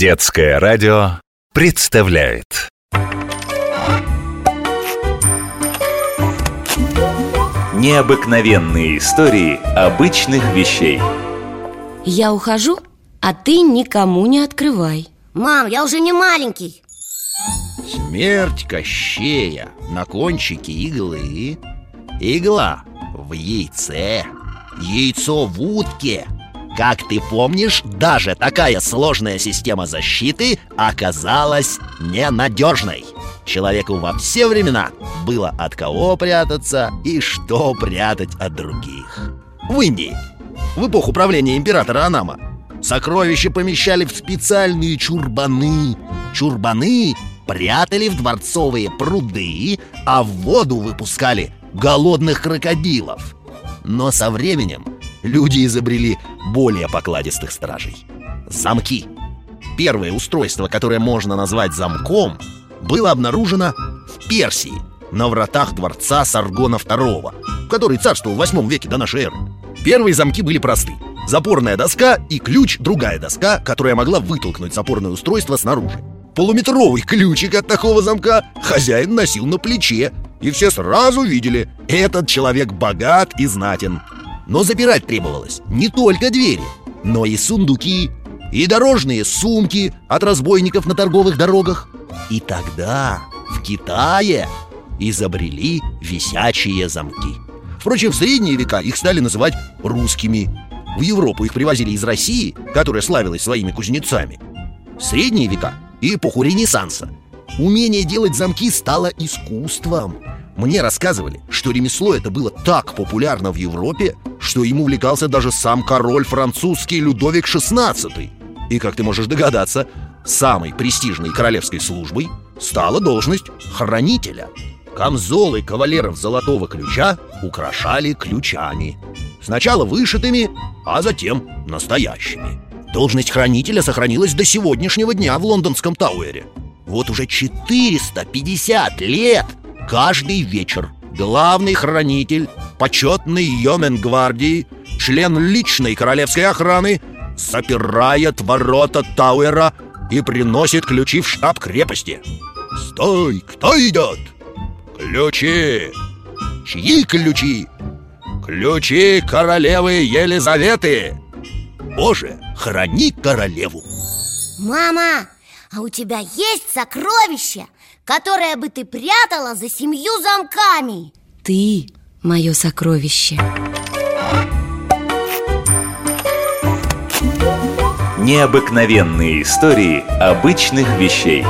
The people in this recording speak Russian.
Детское радио представляет. Необыкновенные истории обычных вещей. Я ухожу, а ты никому не открывай. Мам, я уже не маленький. Смерть Кощея на кончике иглы. Игла в яйце. Яйцо в утке Как ты помнишь, даже такая сложная система защиты оказалась ненадежной. Человеку во все времена было от кого прятаться и что прятать от других. В Индии, в эпоху правления императора Анама Сокровища помещали в специальные чурбаны. Чурбаны прятали в дворцовые пруды, а в воду выпускали голодных крокодилов. Но со временем люди изобрели более покладистых стражей. Замки. Первое устройство, которое можно назвать замком, было обнаружено в Персии, на вратах дворца Саргона II, который царствовал в 8 веке до нашей эры. Первые замки были просты. Запорная доска и ключ другая доска, которая могла вытолкнуть запорное устройство снаружи. Полуметровый ключик от такого замка хозяин носил на плече, и все сразу видели, этот человек богат и знатен. Но запирать требовалось не только двери, но и сундуки, и дорожные сумки от разбойников на торговых дорогах. И тогда в Китае изобрели висячие замки. Впрочем, в средние века их стали называть русскими. В Европу их привозили из России, которая славилась своими кузнецами. В средние века и эпоху Ренессанса умение делать замки стало искусством. Мне рассказывали, что ремесло это было так популярно в Европе, что им увлекался даже сам король французский Людовик XVI. И, как ты можешь догадаться, самой престижной королевской службой стала должность хранителя. Камзолы кавалеров Золотого Ключа украшали ключами. Сначала вышитыми, а затем настоящими. Должность хранителя сохранилась до сегодняшнего дня в лондонском Тауэре. Вот уже 450 лет каждый вечер главный хранитель, почетный йомен гвардии, член личной королевской охраны запирает ворота Тауэра и приносит ключи в штаб крепости. «Стой! Кто идет?» «Ключи!» «Чьи ключи?» «Ключи королевы Елизаветы!» Боже, храни королеву Мама, а у тебя есть сокровище, которое бы ты прятала за семью замками? Ты мое сокровище. Необыкновенные истории обычных вещей